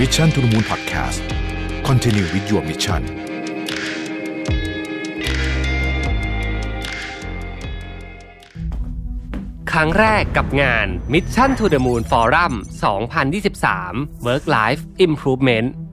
Mission to the Moon Podcast continue with the missionครั้งแรกกับงาน Mission to the Moon Forum 2023 Work Life Improvement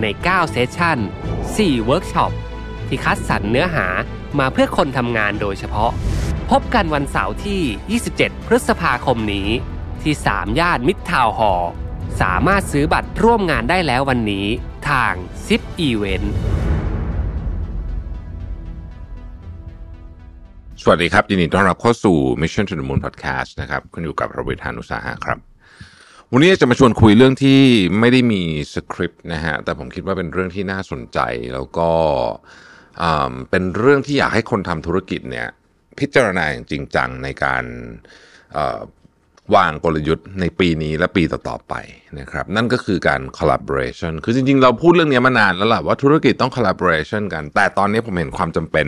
ใน 9 session 4 เวิร์กช็อป ที่คัดสรรเนื้อหามาเพื่อคนทำงานโดยเฉพาะ พบกันวันเสาร์ที่ 27 พฤษภาคมนี้ ที่ 3 ย่านมิตรทาวน์ฮอสามารถซื้อบัตรร่วมงานได้แล้ววันนี้ ทางซิปอีเวนต์สวัสดีครับ ยินดีต้อนรับเข้าสู่ Mission to the Moon Podcast นะครับ คุณอยู่กับระวิทานุสาหะครับ วันนี้จะมาชวนคุยเรื่องที่ไม่ได้มีสคริปต์นะฮะแต่ผมคิดว่าเป็นเรื่องที่น่าสนใจแล้วก็เป็นเรื่องที่อยากให้คนทำธุรกิจเนี่ยพิจารณาอย่างจริงจังในการวางกลยุทธ์ในปีนี้และปีต่อๆไปนะครับ นั่นก็คือการ collaboration คือจริงๆ เราพูดเรื่องนี้มานานแล้วล่ะว่าธุรกิจต้อง collaboration กัน แต่ตอนนี้ผมเห็นความจำเป็น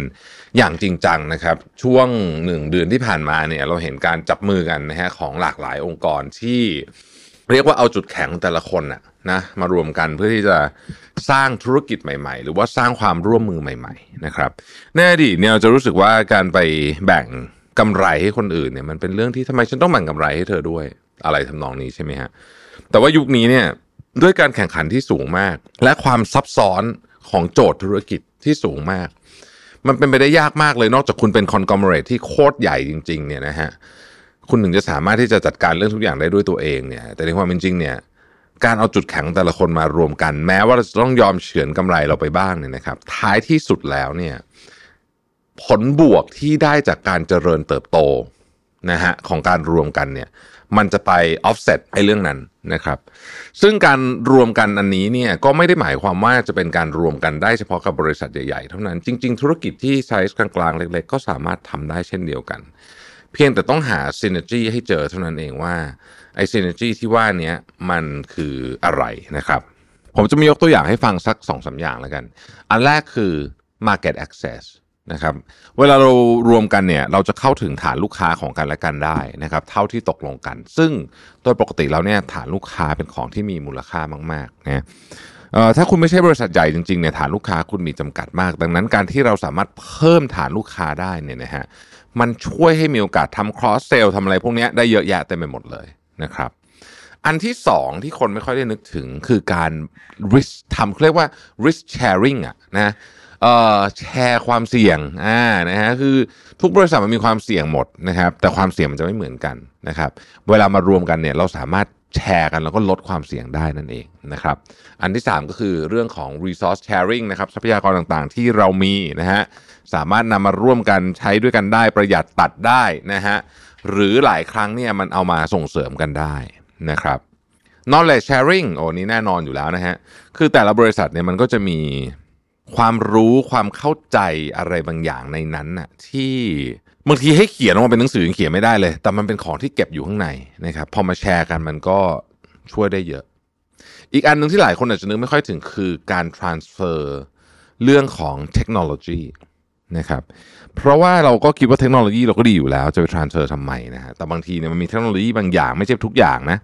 อย่างจริงจังนะครับ ช่วงหนึ่งเดือนที่ผ่านมาเนี่ยเราเห็นการจับมือกันนะฮะของหลากหลายองค์กรที่ เรียกว่าเอาจุดแข็งแต่ละคนนะนะมารวมกันเพื่อที่จะสร้างธุรกิจใหม่ ๆ หรือว่าสร้างความร่วมมือใหม่ ๆ นะครับในอดีเนี่ยเราจะรู้สึกว่าการไปแบ่งกำไรให้คนอื่นเนี่ยมันเป็นเรื่องที่ทำไมฉันต้องแบ่งกำไรให้เธอด้วยอะไรทำนองนี้ใช่ไหมฮะแต่ว่ายุคนี้เนี่ยด้วยการแข่งขันที่สูงมาก และความซับซ้อนของโจทย์ธุรกิจที่สูงมาก มันเป็นไปได้ยากมากเลยนอกจากคุณเป็นคอนก l มเร t ที่โคตรใหญ่จริง ๆ เนี่ยนะฮะ คุณถึงจะสามารถที่จะจัดการเรื่องทุกอย่างได้ด้วยตัวเองเนี่ย แต่ในความเป็นจริงเนี่ย การเอาจุดแข็งแต่ละคนมารวมกัน แม้ว่าเราจะต้องยอมเฉือนกำไรเราไปบ้างเนี่ยนะครับ ท้ายที่สุดแล้วเนี่ย ผลบวกที่ได้จากการเจริญเติบโตนะฮะของการรวมกันเนี่ย มันจะไป offset ไอ้เรื่องนั้นนะครับ ซึ่งการรวมกันอันนี้เนี่ยก็ไม่ได้หมายความว่าจะเป็นการรวมกันได้เฉพาะกับบริษัทใหญ่ๆ เท่านั้นจริง ๆ ธุรกิจที่ไซส์กลางๆ เล็ก ๆ ก็สามารถทำได้เช่นเดียวกัน เพียงแต่ต้องหา synergy ให้เจอเท่านั้นเองว่าไอ้ synergy ที่ว่านี้มันคืออะไรนะครับ ผมจะมียกตัวอย่างให้ฟังสัก2อสอย่างแล้วกัน อันแรกคือ market access นะครับเวลาเรารวมกันเนี่ยเราจะเข้าถึงฐานลูกค้าของกันและกันได้นะครับเท่าที่ตกลงกัน ซึ่งโดยปกติแล้วเนี่ยฐานลูกค้าเป็นของที่มีมูลค่ามากๆนะถ้าคุณไม่ใช่บริษัทใหญ่จริงๆเนี่ยฐานลูกค้าคุณมีจำกัดมาก ดังนั้นการที่เราสามารถเพิ่มฐานลูกค้าได้เนี่ยนะฮะ มันช่วยให้มีโอกาสทำ cross sell ทำอะไรพวกนี้ได้เยอะแยะเต็มไปหมดเลยนะครับ อันที่สองที่คนไม่ค่อยได้นึกถึงคือการ risk ทำเขาเรียกว่า risk sharing อะนะเอ่อแชร์ความเสี่ยงอ่านะฮะคือทุกบริษัทมันมีความเสี่ยงหมดนะครับ แต่ความเสี่ยงมันจะไม่เหมือนกันนะครับ เวลามารวมกันเนี่ยเราสามารถแชร์กันแล้วก็ลดความเสี่ยงได้นั่นเองนะครับ อันที่ 3 ก็คือเรื่องของ resource sharing นะครับ ทรัพยากรต่างๆ ที่เรามีนะฮะ สามารถนำมาร่วมกันใช้ด้วยกันได้ประหยัดตัดได้นะฮะหรือหลายครั้งเนี่ยมันเอามาส่งเสริมกันได้นะครับ knowledge sharing โอ้นี่แน่นอนอยู่แล้วนะฮะคือแต่ละบริษัทเนี่ยมันก็จะมีความรู้ความเข้าใจอะไรบางอย่างในนั้นน่ะที่บางทีให้เขียนออกมาเป็นหนังสือยังเขียนไม่ได้เลย แต่มันเป็นของที่เก็บอยู่ข้างในนะครับพอมาแชร์กันมันก็ช่วยได้เยอะ อีกอันหนึ่งที่หลายคนอาจจะนึกไม่ค่อยถึงคือการ transfer เรื่องของเทคโนโลยี นะครับเพราะว่าเราก็คิดว่าเทคโนโลยีเราก็ดีอยู่แล้วจะไป transfer ทำไมนะฮะแต่บางทีเนี่ยมันมีเทคโนโลยีบางอย่างไม่ใช่ทุกอย่างนะ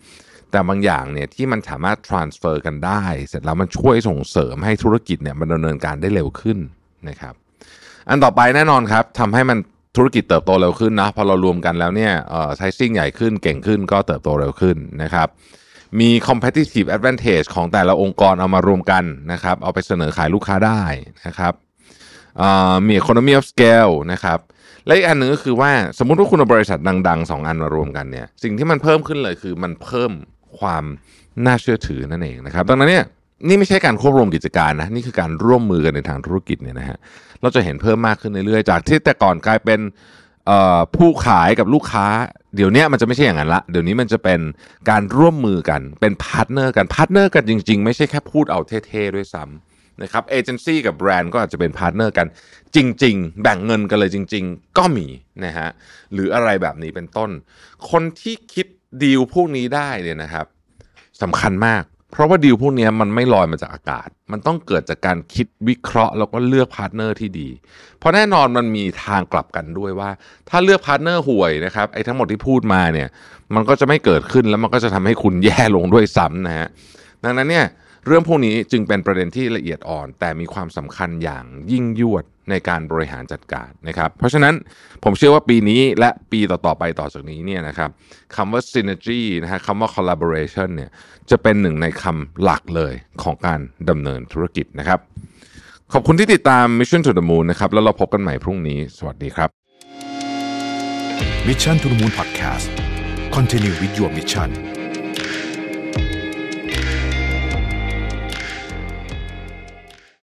แต่บางอย่างเนี่ยที่มันสามารถ transfer กันได้ เสร็จแล้วมันช่วยส่งเสริมให้ธุรกิจเนี่ยมันดำเนินการได้เร็วขึ้นนะครับอันต่อไปแน่นอนครับทำให้มันธุรกิจเติบโตเร็วขึ้นนะพอเรารวมกันแล้วเนี่ยเอ่อไซซิ่งใหญ่ขึ้นเก่งขึ้นก็เติบโตเร็วขึ้นนะครับมี competitive advantage ของแต่ละองค์กรเอามารวมกันนะครับเอาไปเสนอขายลูกค้าได้นะครับ มี economy of scale นะครับและอีกอันหนึ่งก็คือว่าสมมุติว่าคุณเอาบริษัทดังๆ 2 อันมารวมกันเนี่ยสิ่งที่มันเพิ่มขึ้นเลยคือมันเพิ่มความน่าเชื่อถือนั่นเองนะครับดังนั้นเนี่ยนี่ไม่ใช่การควบรวมกิจการนะนี่คือการร่วมมือกันในทางธุรกิจเนี่ยนะฮะเราจะเห็นเพิ่มมากขึ้นเรื่อยๆจากที่แต่ก่อนกลายเป็นผู้ขายกับลูกค้า เดี๋ยวนี้มันจะไม่ใช่อย่างนั้นละ เดี๋ยวนี้มันจะเป็นการร่วมมือกันเป็น partner กัน partner กันจริง ๆ ไม่ใช่แค่พูดเอาเท่ๆด้วยซ้ำ นะครับเอเจนซี่กับแบรนด์ก็อาจจะเป็น partner กันจริง ๆ แบ่งเงินกันเลยจริง ๆ ก็มีนะฮะหรืออะไรแบบนี้เป็นต้น คนที่คิดดีลพวกนี้ได้เนี่ยนะครับสำคัญมาก เพราะว่าดีลพวกนี้มันไม่ลอยมาจากอากาศ มันต้องเกิดจากการคิดวิเคราะห์ แล้วก็เลือก partner ที่ดี เพราะแน่นอนมันมีทางกลับกันด้วยว่า ถ้าเลือก partner ห่วยนะครับไอ้ทั้งหมดที่พูดมาเนี่ยมันก็จะไม่เกิดขึ้นแล้วมันก็จะทำให้คุณแย่ลงด้วยซ้ำนะฮะดังนั้นเนี่ย เรื่องพวกนี้จึงเป็นประเด็นที่ละเอียดอ่อน แต่มีความสำคัญอย่างยิ่งยวดในการบริหารจัดการนะครับ เพราะฉะนั้นผมเชื่อว่าปีนี้และปีต่อๆไปต่อจากนี้เนี่ยนะครับคำว่า synergy นะฮะคำว่า collaboration เนี่ยจะเป็นหนึ่งในคำหลักเลยของการดำเนินธุรกิจนะครับ ขอบคุณที่ติดตาม Mission to the Moon นะครับแล้วเราพบกันใหม่พรุ่งนี้ สวัสดีครับ Mission to the Moon Podcast Continue with your mission